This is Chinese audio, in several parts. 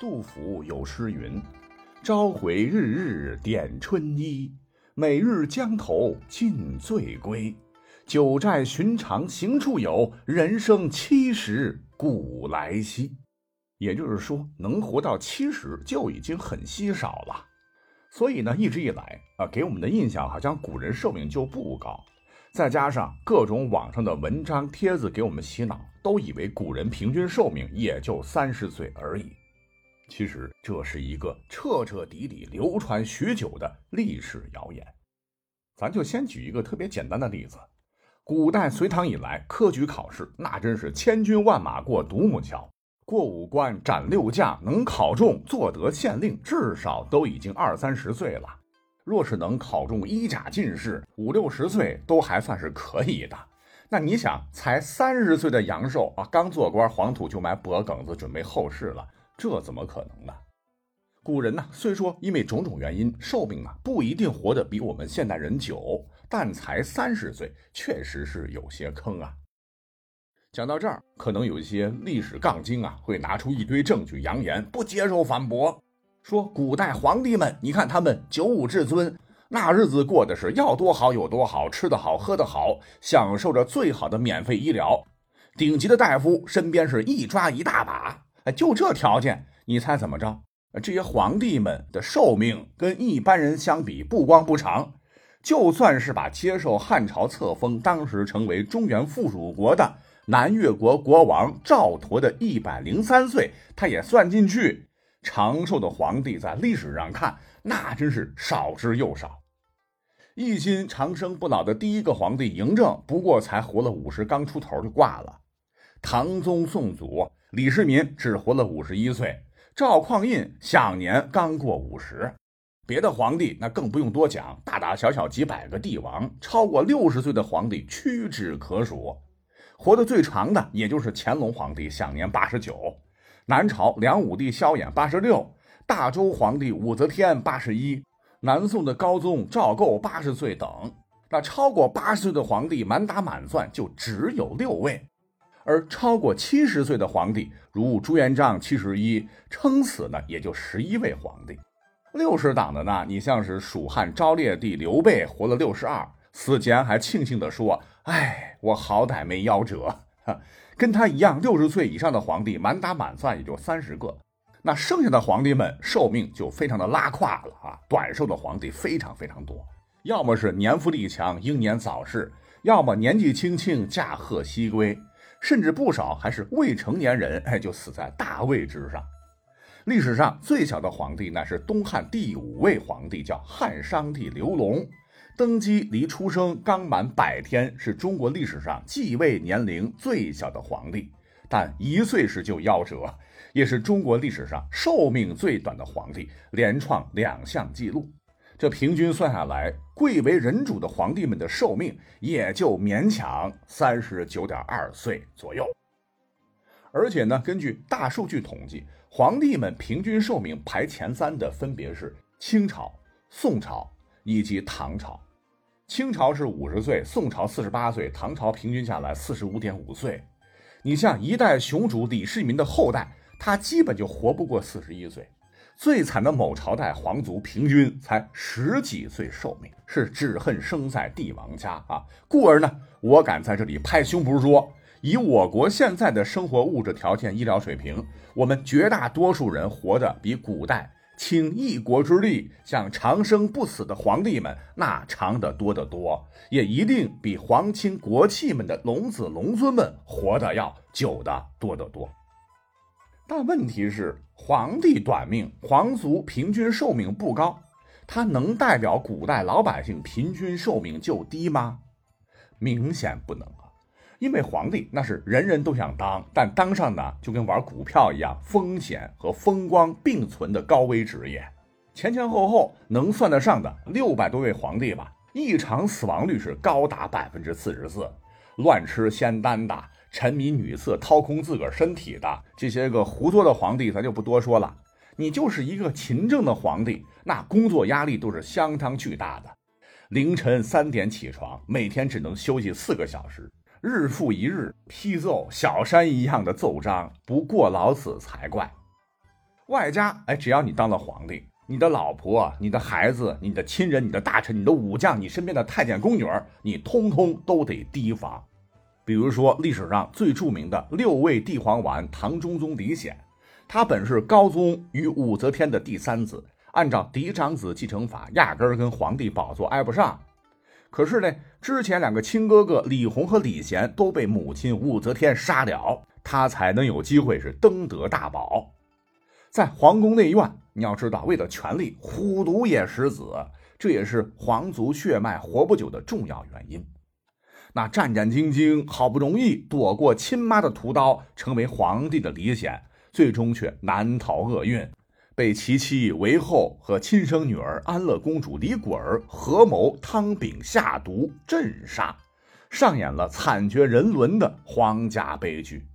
杜甫有诗云：“朝回日日点春衣，每日江头尽醉归。九寨寻常行处有，人生七十古来稀。”也就是说，能活到七十就已经很稀少了。所以呢，一直以来啊，给我们的印象好像古人寿命就不高。再加上各种网上的文章帖子给我们洗脑，都以为古人平均寿命也就三十岁而已。其实这是一个彻彻底底流传许久的历史谣言。咱就先举一个特别简单的例子：古代隋唐以来，科举考试那真是千军万马过独木桥，过五关斩六将，能考中做得县令，至少都已经二三十岁了。若是能考中一甲进士，五六十岁都还算是可以的。那你想，才三十岁的杨寿啊，刚做官，黄土就埋脖梗子，准备后事了。这怎么可能呢？古人呢，虽说因为种种原因，寿命啊不一定活得比我们现代人久，但才三十岁，确实是有些坑啊。讲到这儿，可能有一些历史杠精啊，会拿出一堆证据扬言不接受反驳，说古代皇帝们，你看他们九五至尊，那日子过的是要多好有多好，吃得好喝得好，享受着最好的免费医疗，顶级的大夫身边是一抓一大把。就这条件，你猜怎么着？这些皇帝们的寿命跟一般人相比，不光不长，就算是把接受汉朝册封、当时成为中原附属国的南越国国王赵佗的一百零三岁，他也算进去。长寿的皇帝在历史上看，那真是少之又少。一心长生不老的第一个皇帝嬴政，不过才活了五十刚出头就挂了。唐宗宋祖。李世民只活了五十一岁，赵匡胤享年刚过五十，别的皇帝那更不用多讲，大大小小几百个帝王，超过六十岁的皇帝屈指可数。活得最长的也就是乾隆皇帝，享年八十九；南朝梁武帝萧衍八十六；大周皇帝武则天八十一；南宋的高宗赵构八十岁等。那超过八十岁的皇帝，满打满算就只有六位。而超过七十岁的皇帝，如朱元璋七十一，撑死呢也就十一位皇帝。六十档的呢，你像是蜀汉昭烈帝刘备，活了六十二，死前还庆幸地说：“哎，我好歹没夭折。”，跟他一样六十岁以上的皇帝，满打满算也就三十个。那剩下的皇帝们寿命就非常的拉胯了啊，短寿的皇帝非常非常多，要么是年富力强，英年早逝，要么年纪轻轻驾鹤西归。甚至不少还是未成年人，哎，就死在大位之上。历史上最小的皇帝，那是东汉第五位皇帝，叫汉商帝刘隆，登基离出生刚满百天，是中国历史上继位年龄最小的皇帝，但一岁时就夭折，也是中国历史上寿命最短的皇帝，连创两项纪录。这平均算下来，贵为人主的皇帝们的寿命也就勉强三十九点二岁左右。而且呢，根据大数据统计，皇帝们平均寿命排前三的分别是清朝、宋朝以及唐朝。清朝是五十岁，宋朝四十八岁，唐朝平均下来四十五点五岁。你像一代雄主李世民的后代，他基本就活不过四十一岁。最惨的某朝代皇族平均才十几岁寿命，是只恨生在帝王家啊！故而呢，我敢在这里拍胸脯说，以我国现在的生活物质条件、医疗水平，我们绝大多数人活得比古代倾一国之力想长生不死的皇帝们那长得多得多，也一定比皇亲国戚们的龙子龙孙们活得要久得多得多。但问题是，皇帝短命，皇族平均寿命不高，他能代表古代老百姓平均寿命就低吗？明显不能啊！因为皇帝那是人人都想当，但当上呢就跟玩股票一样，风险和风光并存的高危职业。前前后后能算得上的六百多位皇帝吧，异常死亡率是高达百分之四十四，乱吃仙丹的。沉迷女色、掏空自个儿身体的这些个胡作的皇帝，咱就不多说了。你就是一个勤政的皇帝，那工作压力都是相当巨大的。凌晨三点起床，每天只能休息四个小时，日复一日批奏小山一样的奏章，不过劳死才怪。外加哎，只要你当了皇帝，你的老婆、你的孩子、你的亲人、你的大臣、你的武将、你身边的太监宫女儿，你通通都得提防。比如说历史上最著名的六位帝皇丸唐中宗李显，他本是高宗与武则天的第三子，按照嫡长子继承法，压根儿跟皇帝宝座挨不上。可是呢，之前两个亲哥哥李弘和李贤都被母亲武则天杀了，他才能有机会是登得大宝。在皇宫内院，你要知道，为了权力，虎毒也食子，这也是皇族血脉活不久的重要原因。那战战兢兢，好不容易躲过亲妈的屠刀，成为皇帝的李显，最终却难逃厄运。被其妻韦后和亲生女儿安乐公主李果儿合谋汤饼下毒镇杀，上演了惨绝人伦的皇家悲剧。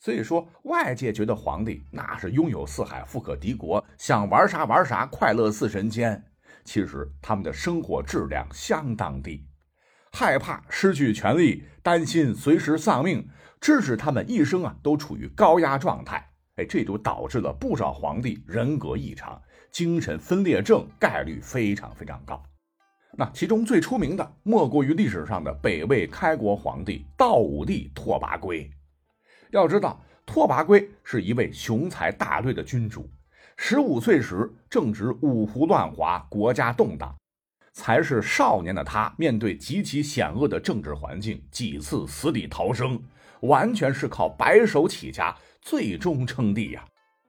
所以说，外界觉得皇帝那是拥有四海，富可敌国，想玩啥玩啥，快乐似神仙。其实他们的生活质量相当低，害怕失去权力，担心随时丧命，致使他们一生啊都处于高压状态。哎，这就导致了不少皇帝人格异常，精神分裂症概率非常非常高。那其中最出名的，莫过于历史上的北魏开国皇帝道武帝拓跋圭。要知道，拓跋圭是一位雄才大略的君主，十五岁时正值五胡乱华，国家动荡，才是少年的他，面对极其险恶的政治环境，几次死里逃生，完全是靠白手起家。最终称帝呀！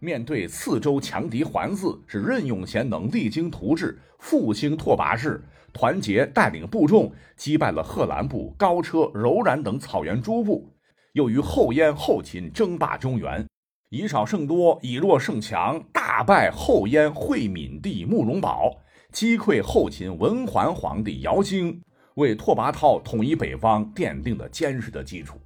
面对四周强敌环伺，是任用贤能，励精图治，复兴拓跋氏，团结带领部众，击败了贺兰部、高车、柔然等草原诸部，又与后燕、后秦争霸中原，以少胜多，以弱胜强，大败后燕会敏帝慕容宝，击溃后秦文桓皇帝姚兴，为拓跋焘统一北方奠定了坚实的基础。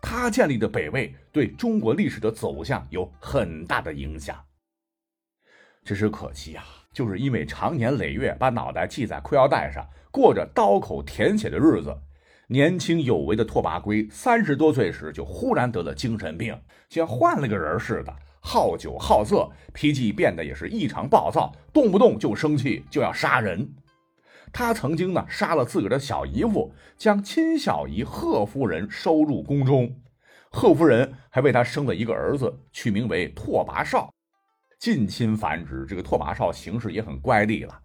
他建立的北魏对中国历史的走向有很大的影响，只是可惜啊，就是因为长年累月把脑袋系在裤腰带上，过着刀口舔血的日子，年轻有为的拓跋圭三十多岁时就忽然得了精神病，像换了个人似的，好酒好色，脾气变得也是异常暴躁，动不动就生气，就要杀人。他曾经呢杀了自个儿的小姨夫，将亲小姨贺夫人收入宫中。贺夫人还为他生了一个儿子，取名为拓跋绍。近亲繁殖，这个拓跋绍行事也很乖戾了。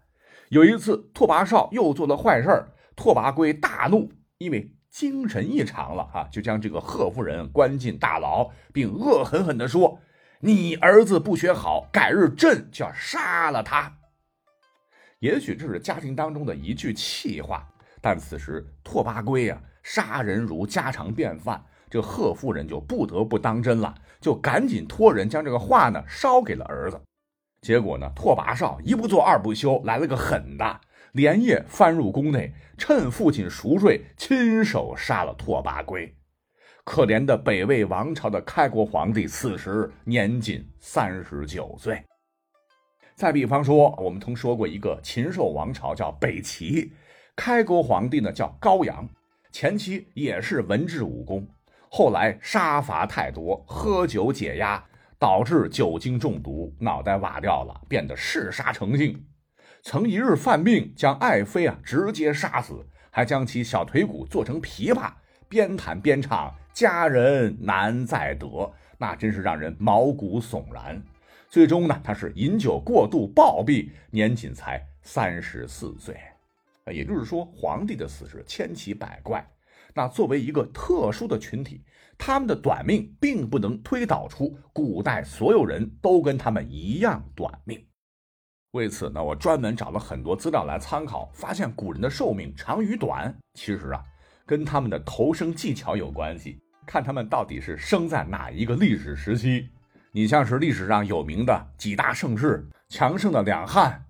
有一次，拓跋绍又做了坏事，拓跋圭大怒，因为精神异常了啊，就将这个贺夫人关进大牢，并恶狠狠地说：“你儿子不学好，改日朕就要杀了他。”也许这是家庭当中的一句气话，但此时拓跋圭啊，杀人如家常便饭，这贺夫人就不得不当真了，就赶紧托人将这个话呢捎给了儿子。结果呢，拓跋绍一不做二不休，来了个狠的，连夜翻入宫内，趁父亲熟睡，亲手杀了拓跋圭。可怜的北魏王朝的开国皇帝，此时年仅三十九岁。再比方说，我们曾说过一个禽兽王朝叫北齐，开国皇帝呢叫高阳，前期也是文治武功，后来杀伐太多，喝酒解压，导致酒精中毒，脑袋瓦掉了，变得嗜杀成性。曾一日犯病，将爱妃啊直接杀死，还将其小腿骨做成琵琶，边弹边唱，佳人难再得，那真是让人毛骨悚然。最终呢，他是饮酒过度暴毙，年仅才三十四岁。也就是说，皇帝的死是千奇百怪。那作为一个特殊的群体，他们的短命并不能推导出古代所有人都跟他们一样短命。为此呢，我专门找了很多资料来参考，发现古人的寿命长与短，其实啊，跟他们的投生技巧有关系，看他们到底是生在哪一个历史时期。你像是历史上有名的几大盛世，强盛的两汉，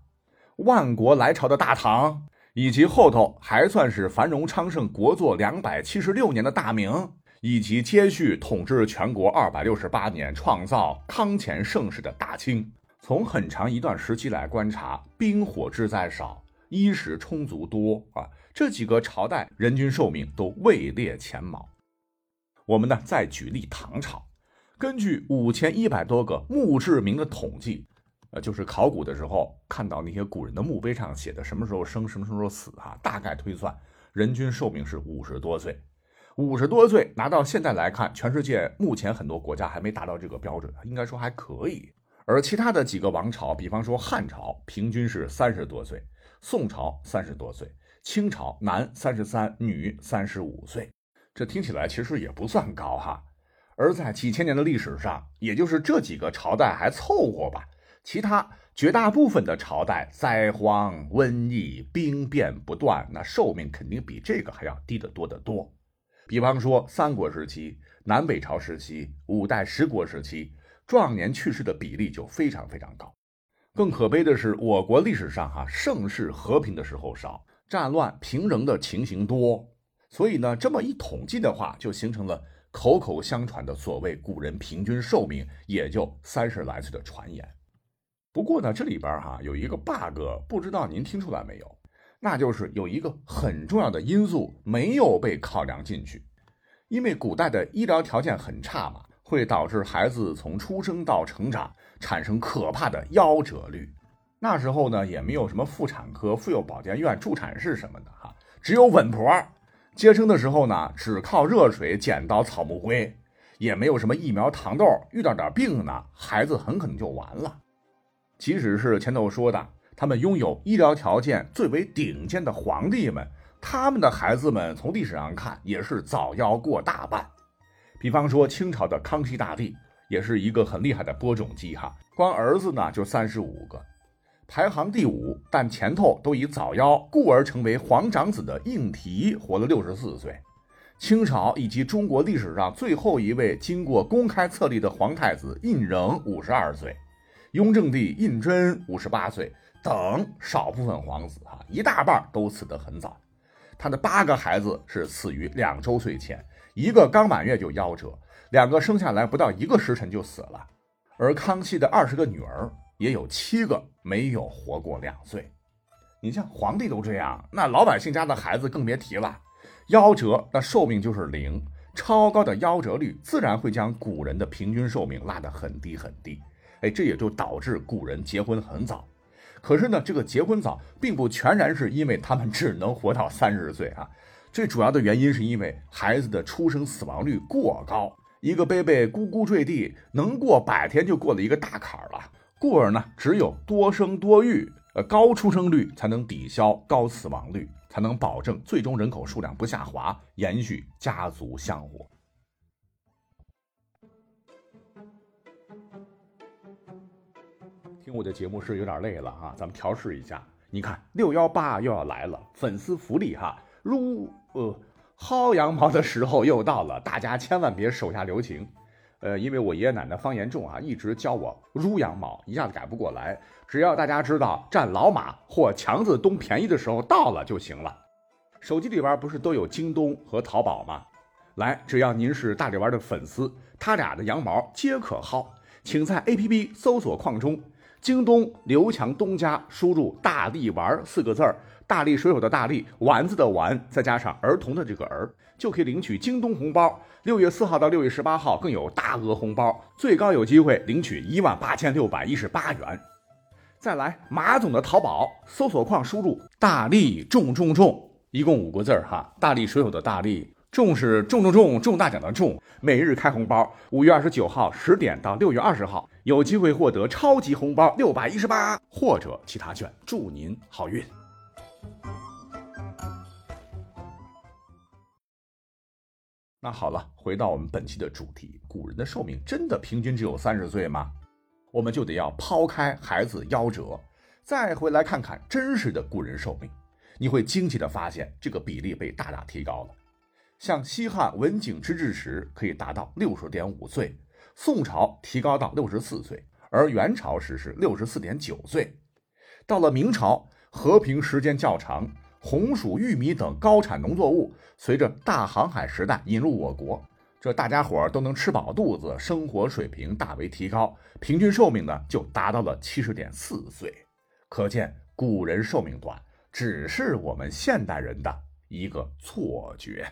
万国来朝的大唐，以及后头还算是繁荣昌盛、国祚两百七十六年的大明，以及接续统治全国二百六十八年、创造康乾盛世的大清。从很长一段时期来观察，兵火之灾少，衣食充足多啊，这几个朝代人均寿命都位列前茅。我们呢再举例唐朝。根据五千一百多个墓志铭的统计，呃，就是考古的时候看到那些古人的墓碑上写的什么时候生，什么时候死啊，大概推算人均寿命是五十多岁。五十多岁拿到现在来看，全世界目前很多国家还没达到这个标准，应该说还可以。而其他的几个王朝，比方说汉朝，平均是三十多岁；宋朝三十多岁；清朝男三十三，女三十五岁。这听起来其实也不算高哈。而在几千年的历史上，也就是这几个朝代还凑合吧，其他绝大部分的朝代灾荒、瘟疫、兵变不断，那寿命肯定比这个还要低得多得多。比方说，三国时期、南北朝时期、五代十国时期，壮年去世的比例就非常非常高。更可悲的是，我国历史上哈盛世和平的时候少，战乱平仍的情形多。所以呢，这么一统计的话，就形成了口口相传的所谓古人平均寿命也就三十来岁的传言。不过呢，这里边哈有一个 bug，不知道您听出来没有？那就是有一个很重要的因素没有被考量进去，因为古代的医疗条件很差嘛，会导致孩子从出生到成长产生可怕的夭折率。那时候呢，也没有什么妇产科、妇幼保健院、助产士什么的哈，只有稳婆。接生的时候呢，只靠热水、剪刀、草木灰，也没有什么疫苗、糖豆，遇到点病呢，孩子很可能就完了。即使是前头说的。他们拥有医疗条件最为顶尖的皇帝们，他们的孩子们从历史上看也是早夭过大半。比方说清朝的康熙大帝，也是一个很厉害的播种机哈，光儿子呢就三十五个，排行第五，但前头都已早夭，故而成为皇长子的应提活了六十四岁。清朝以及中国历史上最后一位经过公开册立的皇太子胤禛五十二岁，雍正帝胤禛五十八岁。等少部分皇子啊，一大半都死得很早。他的八个孩子是死于两周岁前，一个刚满月就夭折，两个生下来不到一个时辰就死了。而康熙的二十个女儿也有七个没有活过两岁。你像皇帝都这样，那老百姓家的孩子更别提了。夭折那寿命就是零，超高的夭折率自然会将古人的平均寿命拉得很低很低。哎，这也就导致古人结婚很早。可是呢，这个结婚早并不全然是因为他们只能活到三十岁啊，最主要的原因是因为孩子的出生死亡率过高，一个 baby 咕咕坠地，能过百天就过了一个大坎儿了。故而呢，只有多生多育，呃，高出生率才能抵消高死亡率，才能保证最终人口数量不下滑，延续家族香火。听我的节目是有点累了哈，咱们调试一下。你看六幺八又要来了，粉丝福利哈，撸呃薅羊毛的时候又到了，大家千万别手下留情。呃，因为我爷爷奶奶方言重啊，一直教我撸羊毛，一下子改不过来。只要大家知道占老马或强子东便宜的时候到了就行了。手机里边不是都有京东和淘宝吗？来，只要您是大力丸的粉丝，他俩的羊毛皆可薅，请在 APP 搜索框中。京东刘强东家输入“大力丸”四个字儿，大力水手的大力，丸子的丸，再加上儿童的这个儿，就可以领取京东红包。六月四号到六月十八号更有大额红包，最高有机会领取一万八千六百一十八元。再来，马总的淘宝搜索框输入“大力中中中”，一共五个字儿哈，大力水手的大力。中是中中中中大奖的中，每日开红包，五月二十九号十点到六月二十号有机会获得超级红包六百一十八或者其他券，祝您好运。那好了，回到我们本期的主题，古人的寿命真的平均只有三十岁吗？我们就得要抛开孩子夭折，再回来看看真实的古人寿命，你会惊奇的发现这个比例被大大提高了。像西汉文景之治时可以达到六十点五岁，宋朝提高到六十四岁，而元朝时是六十四点九岁。到了明朝，和平时间较长，红薯、玉米等高产农作物随着大航海时代引入我国，这大家伙都能吃饱肚子，生活水平大为提高，平均寿命呢就达到了七十点四岁。可见古人寿命短，只是我们现代人的一个错觉。